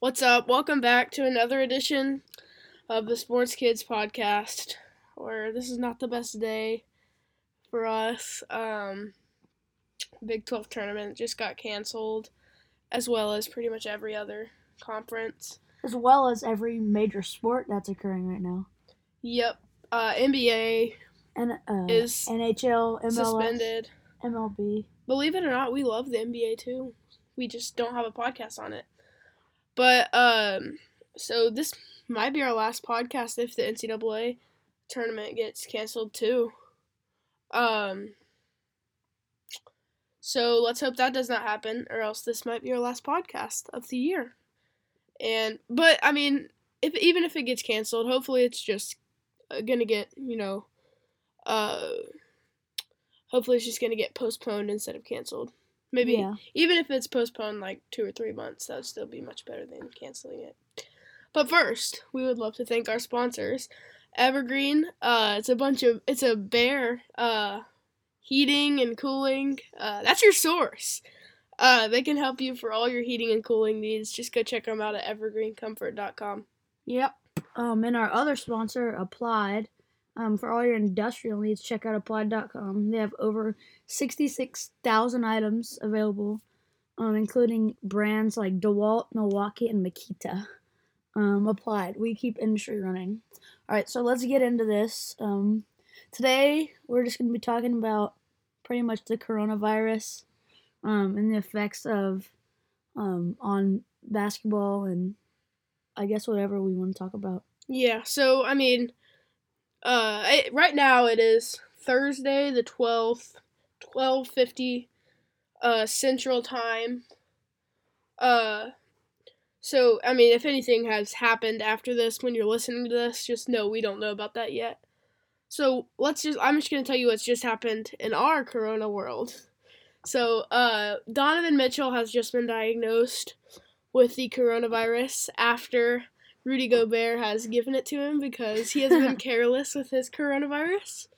What's up? Welcome back to another edition of the Sports Kids podcast. Where this is not the best day for us. Um, Big 12 tournament just got canceled, as well as pretty much every other conference. as well as every major sport that's occurring right now. Yep. Uh, NBA And uh, Is NHL, MLS, suspended. MLB. Believe it or not, we love the NBA too. We just don't have a podcast on it. But um, so this might be our last podcast if the NCAA tournament gets canceled too. Um. So let's hope that does not happen, or else this might be our last podcast of the year. And but I mean, if even if it gets canceled, hopefully it's just uh, gonna get you know, uh, hopefully it's just gonna get postponed instead of canceled. Maybe Yeah. even if it's postponed like two or three months, that would still be much better than canceling it. But first, we would love to thank our sponsors, Evergreen. Uh, it's a bunch of it's a bear uh, heating and cooling. Uh, that's your source. Uh, they can help you for all your heating and cooling needs. Just go check them out at evergreencomfort.com. Yep. Um, and our other sponsor, Applied. Um, for all your industrial needs, check out applied.com. They have over 66,000 items available, um, including brands like DeWalt, Milwaukee, and Makita. Um, applied. We keep industry running. All right, so let's get into this. Um, today, we're just going to be talking about pretty much the coronavirus um, and the effects of um, on basketball and I guess whatever we want to talk about. Yeah, so I mean, uh, it, right now it is Thursday the twelfth, twelve fifty, uh, Central Time. Uh, so I mean, if anything has happened after this, when you're listening to this, just know we don't know about that yet. So let's just, I'm just gonna tell you what's just happened in our Corona world. So, uh, Donovan Mitchell has just been diagnosed with the coronavirus after Rudy Gobert has given it to him because he has been careless with his coronavirus.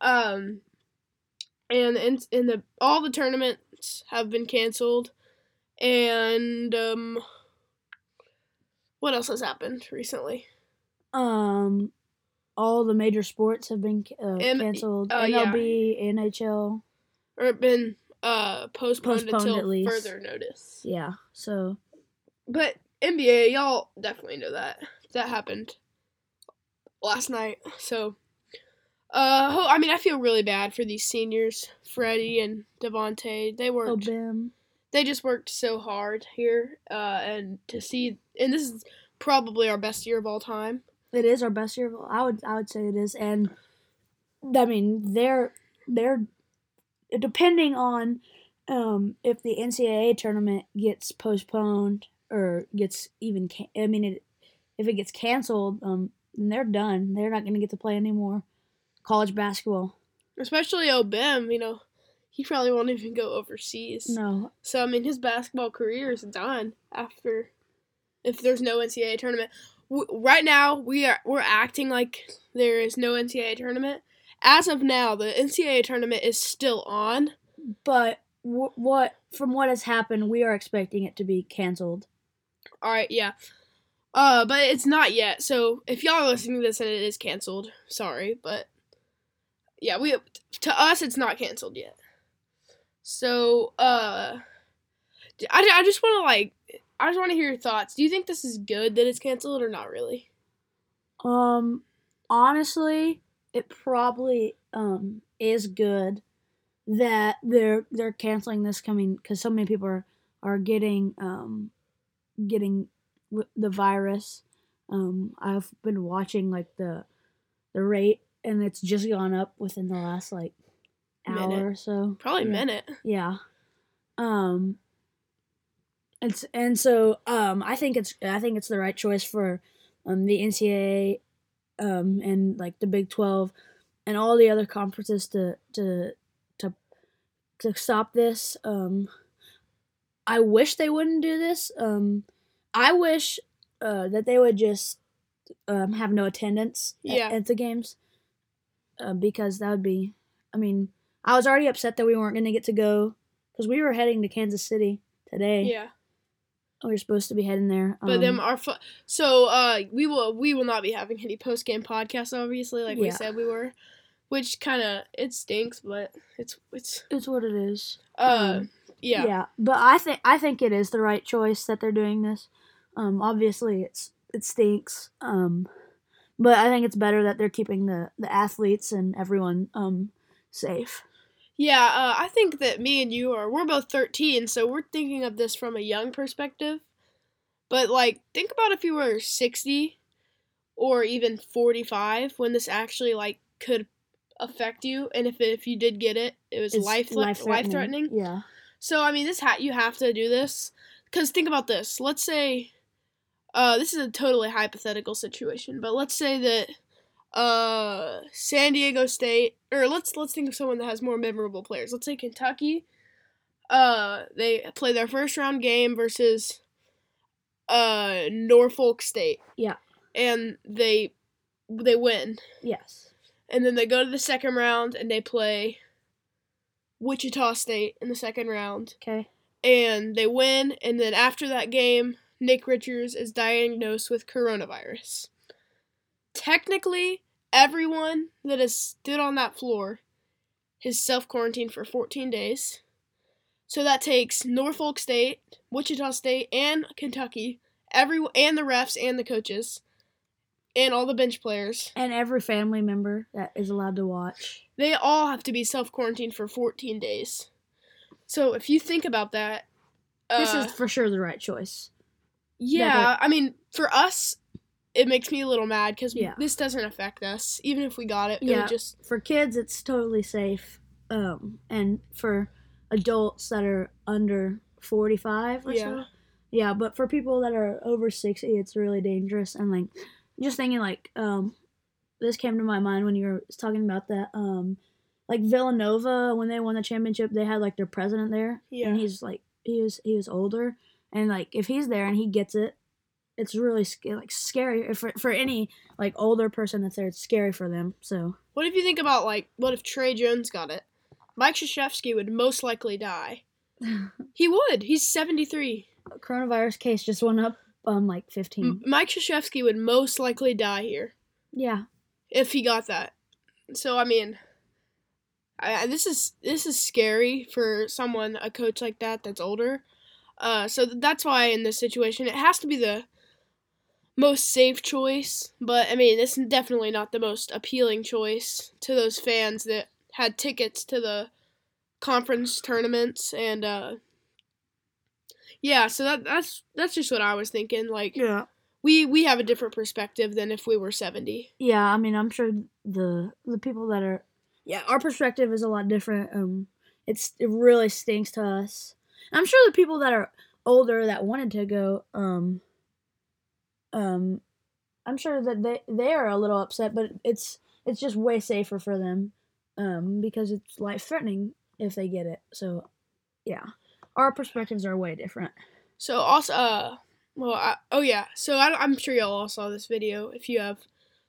Um, and in, in the all the tournaments have been canceled, and um, what else has happened recently? Um, all the major sports have been uh, M- canceled. uh, yeah. MLB, NHL. Or been uh postponed, Postponed until further notice. Yeah. So But NBA, y'all definitely know that that happened last night. So, uh, I mean, I feel really bad for these seniors, Freddie and Devonte. They worked, Obim. they just worked so hard here, uh, and to see, and this is probably our best year of all time. It is our best year. of- I would I would say it is, and I mean they're they're depending on um if the NCAA tournament gets postponed or gets even. Can- I mean it, if it gets canceled, um, then they're done. They're not going to get to play anymore. College basketball. Especially Obim, you know, he probably won't even go overseas. No, So I mean, his basketball career is done after if there's no NCAA tournament. W- right now, we are we're acting like there is no NCAA tournament. As of now, the NCAA tournament is still on. but w- what from what has happened, we are expecting it to be canceled. All right, yeah. Uh, but it's not yet. So if y'all are listening to this and it is canceled, sorry, but yeah, we to us it's not canceled yet. So uh, I, I just want to like I just want to hear your thoughts. Do you think this is good that it's canceled or not really? Um, honestly, it probably um is good that they're they're canceling this coming because so many people are are getting um getting w- the virus. Um, I've been watching like the the rate, and it's just gone up within the last like hour Minute. or so. Probably Yeah. minute. Yeah. Um it's and so um I think it's I think it's the right choice for um the NCAA um and like the Big 12 and all the other conferences to to to to stop this. Um I wish they wouldn't do this. Um I wish uh that they would just um have no attendance at- Yeah. at, the games. Uh, because that would be I mean, I was already upset that we weren't going to get to go because we were heading to Kansas City today. Yeah. we're supposed to be heading there. But um, then our fu- so uh we will we will not be having any post game podcasts obviously like we said we were, which kind of it stinks but it's it's it's what it is. uh Um, yeah Yeah, but I think I think it is the right choice that they're doing this. Um, obviously, it's it stinks. Um, but I think it's better that they're keeping the the athletes and everyone um safe. yeah uh, I think that me and you are we're both thirteen so we're thinking of this from a young perspective, but like think about if you were sixty, or even forty five when this actually like could affect you and if if you did get it it was It's life life threatening. Yeah. So I mean, this hat you have to do this because think about this. Let's say, uh, this is a totally hypothetical situation, but let's say that, uh, San Diego State, or let's let's think of someone that has more memorable players. Let's say Kentucky, uh, they play their first round game versus, uh, Norfolk State. Yeah. And they, they win, Yes. and then they go to the second round and they play. Wichita State in the second round Okay. and they win. And then after that game, Nick Richards is diagnosed with coronavirus. Technically, everyone that has stood on that floor is self quarantined for 14 days. So that takes Norfolk State, Wichita State, and Kentucky, every and the refs and the coaches, and all the bench players. And every family member that is allowed to watch. They all have to be self quarantined for 14 days. So if you think about that, this uh, is for sure the right choice. Yeah, I mean, for us, it makes me a little mad because Yeah. this doesn't affect us. Even if we got it, Yeah. would just For kids, it's totally safe. Um, and for adults that are under forty-five or Yeah. so, yeah. But for people that are over sixty, it's really dangerous. And like, just thinking like, um, this came to my mind when you were talking about that. Um, like Villanova when they won the championship, they had like their president there, Yeah. and he's like he was he was older, and like if he's there and he gets it, it's really like scary for for any like older person that's there. It's scary for them. So What if you think about like, what if Tre Jones got it? Mike Krzyzewski would most likely die. He would. He's seventy three. coronavirus case just went up um like 15 Mike Krzyzewski would most likely die here yeah if he got that. So I mean, I, I- this is this is scary for someone a coach like that that's older. Uh, so th- that's why in this situation it has to be the most safe choice. But I mean, it's definitely not the most appealing choice to those fans that had tickets to the conference tournaments and uh, yeah. So that that's that's just what I was thinking. Like yeah we we have a different perspective than if we were seventy. yeah i mean i'm sure the the people that are yeah our perspective is a lot different um it's it really stinks to us i'm sure the people that are older that wanted to go um um i'm sure that they they are a little upset but it's it's just way safer for them um because it's life threatening if they get it so yeah our perspectives are way different So also, uh, well, I, oh yeah. So I, I'm sure y'all all saw this video if you have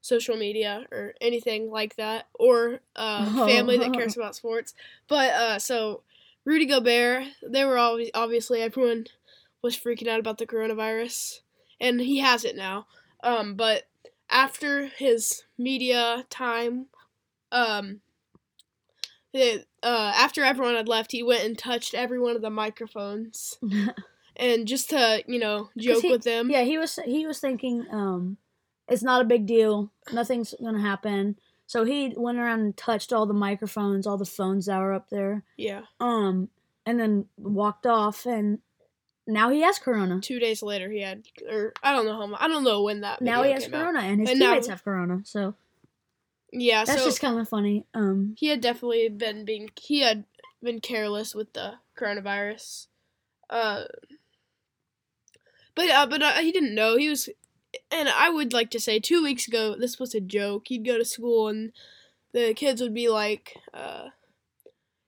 social media or anything like that, or uh, family that cares about sports. But uh, so Rudy Gobert, they were always obviously everyone was freaking out about the coronavirus, and he has it now. Um, but after his media time, um, uh, after everyone had left, he went and touched every one of the microphones and just to you know joke he- with them. Yeah, he was he was thinking um it's not a big deal. Nothing's gonna happen. So he went around and touched all the microphones, all the phones that were up there. Yeah. Um and then walked off and now he has corona. Two days later, he had, or I don't know how. I don't know when that. Now he has came out. corona and his And now- teammates have corona. So Yeah. that's so just kind of funny. Um he had definitely been being. He had been careless with the coronavirus. Uh. But uh, but uh, he didn't know he was, and I would like to say two weeks ago this was a joke. He'd go to school and the kids would be like, uh,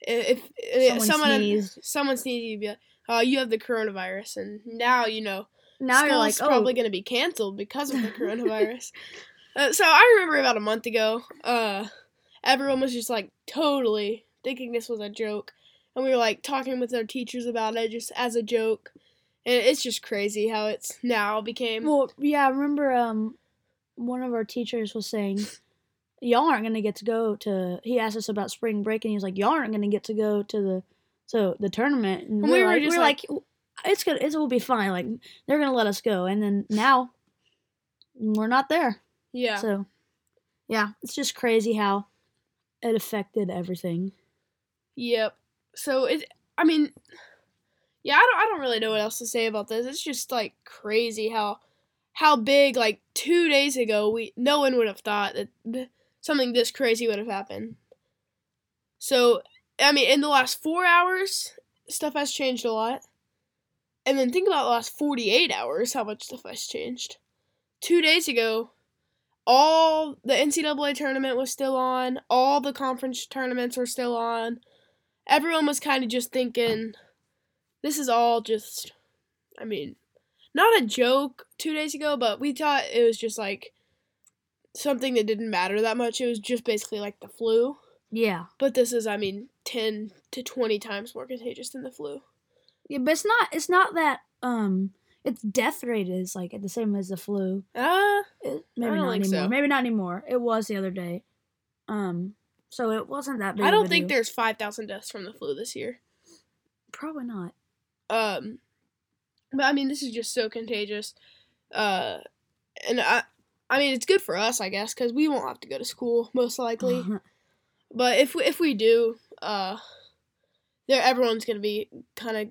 if, if Someone someone sneezed. someone sneezed, you'd be like, oh, you have the coronavirus, and now you know now you're like, oh, probably going to be canceled because of the coronavirus. Uh, so I remember about a month ago, uh, everyone was just like totally thinking this was a joke, and we were like talking with our teachers about it just as a joke, And it's just crazy how it's now became. Well, yeah, I remember um, one of our teachers was saying, "Y'all aren't gonna get to go to." He asked us about spring break, and he was like, "Y'all aren't gonna get to go to the so the tournament." And, And we we were like, we just were like, "It's gonna, it will be fine. Like they're gonna let us go." And then now we're not there. Yeah. So yeah, it's just crazy how it affected everything. Yep. So it. I mean, yeah. I don't. I don't really know what else to say about this. It's just like crazy how how big. Like two days ago, we no one would have thought that something this crazy would have happened. So I mean, in the last four hours, stuff has changed a lot. And then think about the last forty eight hours, how much stuff has changed. Two days ago, all the NCAA tournament was still on. All the conference tournaments were still on everyone was kind of just thinking this is all just i mean not a joke two days ago but we thought it was just like something that didn't matter that much it was just basically like the flu Yeah, but this is i mean 10 to 20 times more contagious than the flu yeah, but it's not. It's not that. Um, its death rate is like the same as the flu. uh It, maybe don't not anymore. so. Maybe not anymore. It was the other day. Um, so it wasn't that big. i don't think deal. there's 5000 deaths from the flu this year probably not. um but i mean this is just so contagious uh and i i mean it's good for us i guess because we won't have to go to school most likely But if we, if we do, uh, there everyone's gonna be kind of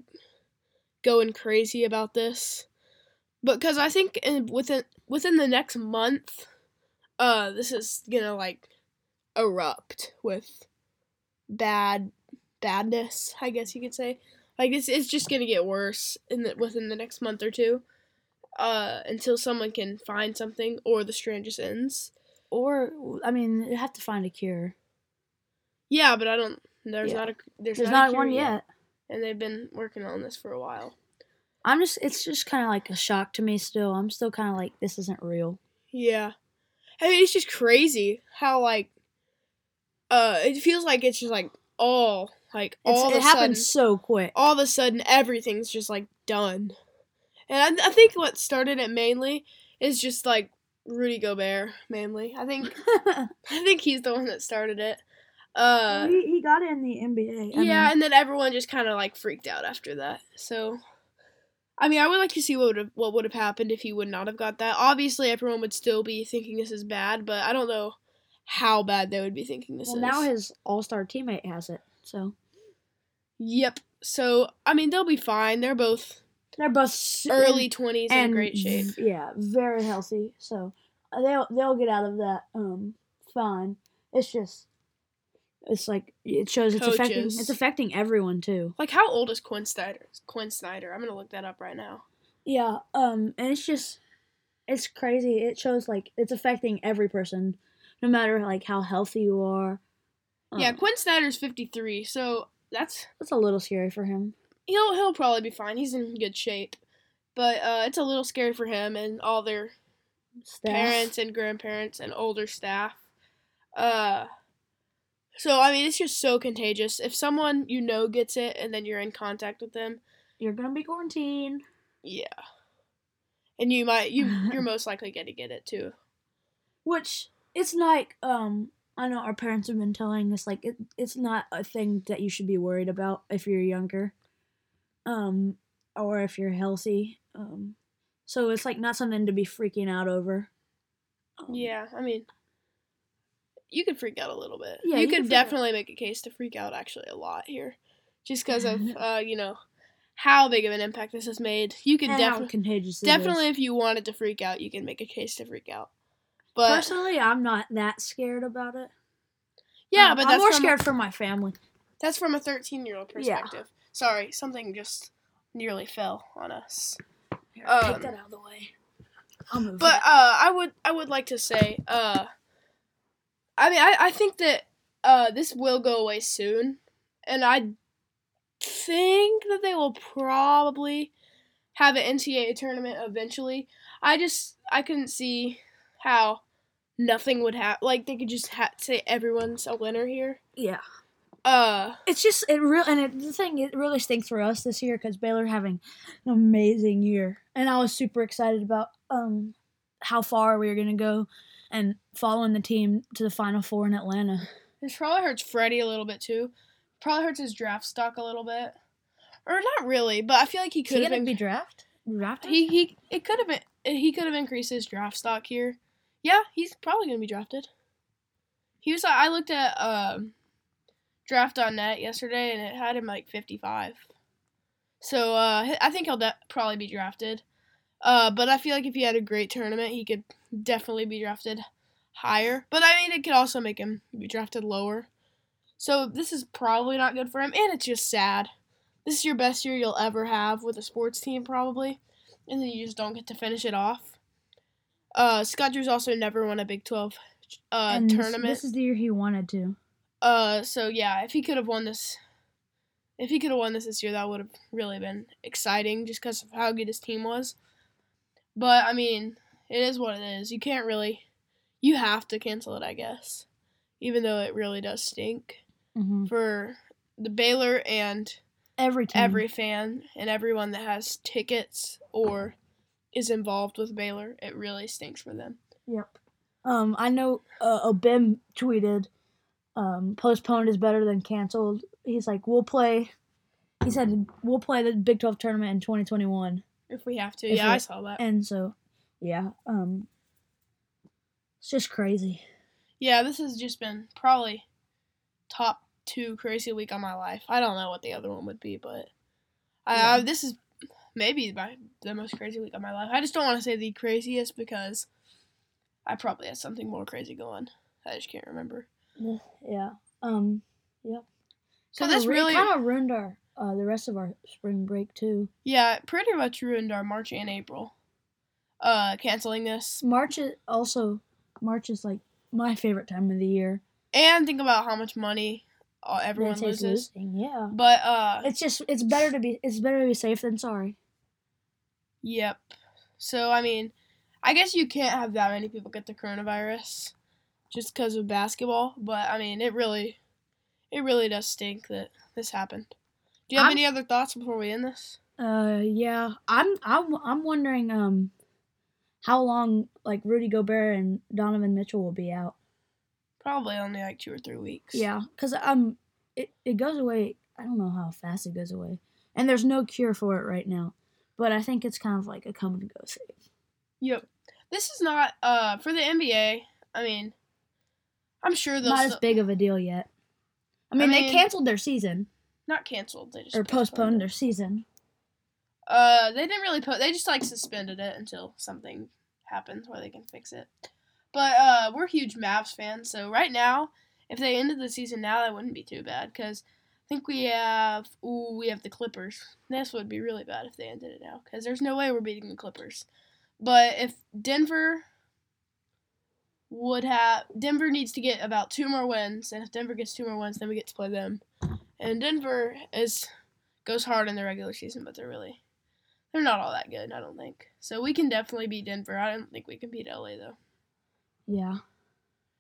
going crazy about this, but because I think in, within within the next month, uh, this is gonna like erupt with bad badness. I guess you could say, like it's it's just gonna get worse in the, within the next month or two, uh, until someone can find something or the strain just ends. or I mean, you have to find a cure. Yeah, but I don't. There's Yeah. not a there's, There's not, not one yet. And they've been working on this for a while. I'm just. It's just kind of like a shock to me. Still, I'm still kind of like this isn't real. Yeah, I mean it's just crazy how like, uh, it feels like it's just like all like It's, all of it happens sudden, so quick. all of a sudden everything's just like done, and I, I think what started it mainly is just like Rudy Gobert mainly. I think I think he's the one that started it. Uh, he, he got in the NBA. I yeah, mean, and then everyone just kind of like freaked out after that. So, I mean, I would like to see what would have what would have happened if he would not have got that. Obviously, everyone would still be thinking this is bad, but I don't know how bad they would be thinking this well, is. now his All Star teammate has it. So yep. So, I mean, they'll be fine. They're both they're both early twenties in great shape. Yeah, very healthy. So they'll they'll get out of that um fine. It's just it's like it shows it's affecting it's affecting everyone too. Like, how old is Quin Snyder? Quin Snyder. I'm gonna look that up right now. Yeah, um and it's just it's crazy. It shows like it's affecting every person no matter like how healthy you are. yeah, Um, Quin Snyder's 53, so that's that's a little scary for him. he'll he'll probably be fine. He's in good shape, but uh, it's a little scary for him and all their Staff. parents and grandparents and older staff. Uh, so I mean, it's just so contagious. If someone you know gets it and then you're in contact with them, You're gonna be quarantined. yeah, and you might you you're most likely going to get it too. Which it's like um I know our parents have been telling us like it, it's not a thing that you should be worried about if you're younger. Um or if you're healthy. Um so it's like not something to be freaking out over. Um, Yeah, I mean, you could freak out a little bit. Yeah, you, you could freak out. definitely make a case to freak out actually a lot here, just because of uh you know how big of an impact this has made. You could definitely contagious definitely if you wanted to freak out, you can make a case to freak out. But Personally, I'm not that scared about it. yeah, Um, but I'm more scared for my family. That's from a 13 year old perspective. Yeah. Sorry, something just nearly fell on us. Here, Um, take that out of the way. I'll move But uh, I would I would like to say uh, I mean I, I think that uh, this will go away soon, and I think that they will probably have an NCAA tournament eventually. I just I couldn't see how nothing would happen. Like they could just ha- say everyone's a winner here. yeah. Uh, It's just it real and it, the thing it really stinks for us this year because Baylor having an amazing year, and I was super excited about um how far we were gonna go, and following the team to the Final Four in Atlanta. this probably hurts Freddie a little bit too. Probably hurts his draft stock a little bit, or not really, but I feel like he could have been. be draft drafted? He he it could have been he could have increased his draft stock here. Yeah, he's probably gonna be drafted. He was I looked at um Draft Net yesterday and it had him like 55. So uh I think he'll de- probably be drafted. Uh but I feel like if he had a great tournament, he could definitely be drafted higher. But I mean it could also make him be drafted lower. So this is probably not good for him and it's just sad. This is your best year you'll ever have with a sports team probably and then you just don't get to finish it off. Uh, Scott Drew's also never won a Big Twelve uh, and this- tournament. This is the year he wanted to. uh, so yeah, if he could have won this, if he could have won this this year, that would have really been exciting, just because of how good his team was. But I mean, it is what it is. You can't really, you have to cancel it, I guess, even though it really does stink hmm for the Baylor and Every team. every fan and everyone that has tickets or is involved with Baylor. It really stinks for them. Yep. Um, I know uh, Obim tweeted, um, postponed is better than canceled. He's like, we'll play. He said we'll play the Big Twelve tournament in 2021, If we have to. If yeah, I saw that. and so, yeah. Um, it's just crazy. Yeah, this has just been probably top two crazy week of my life. I don't know what the other one would be, but I, I this is maybe my the most crazy week of my life. I just don't want to say the craziest because I probably had something more crazy going. I just can't remember. Yeah. Um. Yep. So this really, kind of ruined our uh, the rest of our spring break too. yeah, it pretty much ruined our March and April. Uh, canceling this, March is also March is like my favorite time of the year. and think about how much money uh, everyone loses. losing, Yeah. But uh, It's just it's better to be it's better to be safe than sorry. Yep. So I mean, I guess you can't have that many people get the coronavirus just because of basketball, but I mean, it really, it really does stink that this happened. Do you have I'm- any other thoughts before we end this? Uh, yeah. I'm I'm I'm wondering um how long like Rudy Gobert and Donovan Mitchell will be out. Probably only like two or three weeks. Yeah, cuz um it it goes away. I don't know how fast it goes away. And there's no cure for it right now. But I think it's kind of like a come and go thing. Yep. This is not uh for the NBA. I mean, I'm sure they'll Not as still- big of a deal yet. I mean, they mean- canceled their season not canceled. They just or postponed it. their season. Uh, they didn't really put. They just like suspended it until something happens where they can fix it. But uh, we're huge Mavs fans, so right now, if they ended the season now, that wouldn't be too bad. Cause I think we have. Ooh, we have the Clippers. This would be really bad if they ended it now, cause there's no way we're beating the Clippers. But if Denver would have Denver needs to get about two more wins, and if Denver gets two more wins, then we get to play them. And Denver is goes hard in the regular season, but they're really they're not all that good, I don't think. So we can definitely beat Denver. I don't think we can beat LA though. Yeah.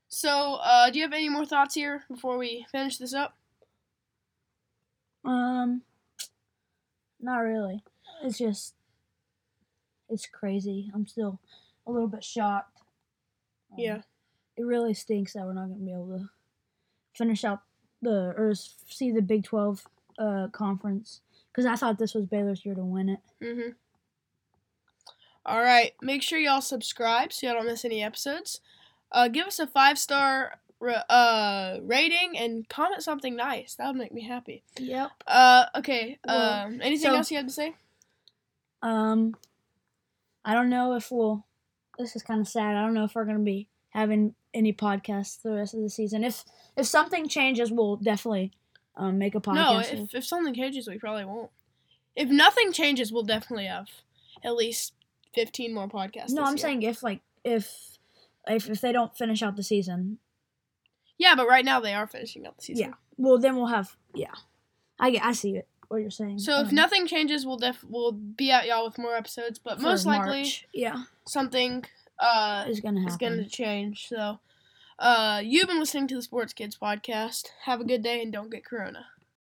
So, uh, do you have any more thoughts here before we finish this up? Um, not really. It's just, it's crazy. I'm still a little bit shocked. Um, Yeah. It really stinks that we're not going to be able to finish out the or see the Big Twelve uh conference because I thought this was Baylor's year to win it. Mm-hmm. All right. Make sure y'all subscribe so y'all don't miss any episodes. Uh, give us a five star uh rating and comment something nice. That would make me happy. Yep. Uh, okay. Well, um, anything so- else you had to say? Um, I don't know if we'll. This is kind of sad. I don't know if we're gonna be having any podcasts the rest of the season. If if something changes, we'll definitely um make a podcast. No, if, if something changes, we probably won't. If nothing changes, we'll definitely have at least fifteen more podcasts. no, I'm year. saying if like if if if they don't finish out the season, Yeah, but right now they are finishing out the season. Yeah. well then we'll have yeah. I get- I see it. What you're saying. So if Um, nothing changes, we'll def we'll be at y'all with more episodes. But most likely March, yeah, something uh is gonna happen. is gonna change. So Uh, you've been listening to the Sports Kids podcast. Have a good day and don't get corona.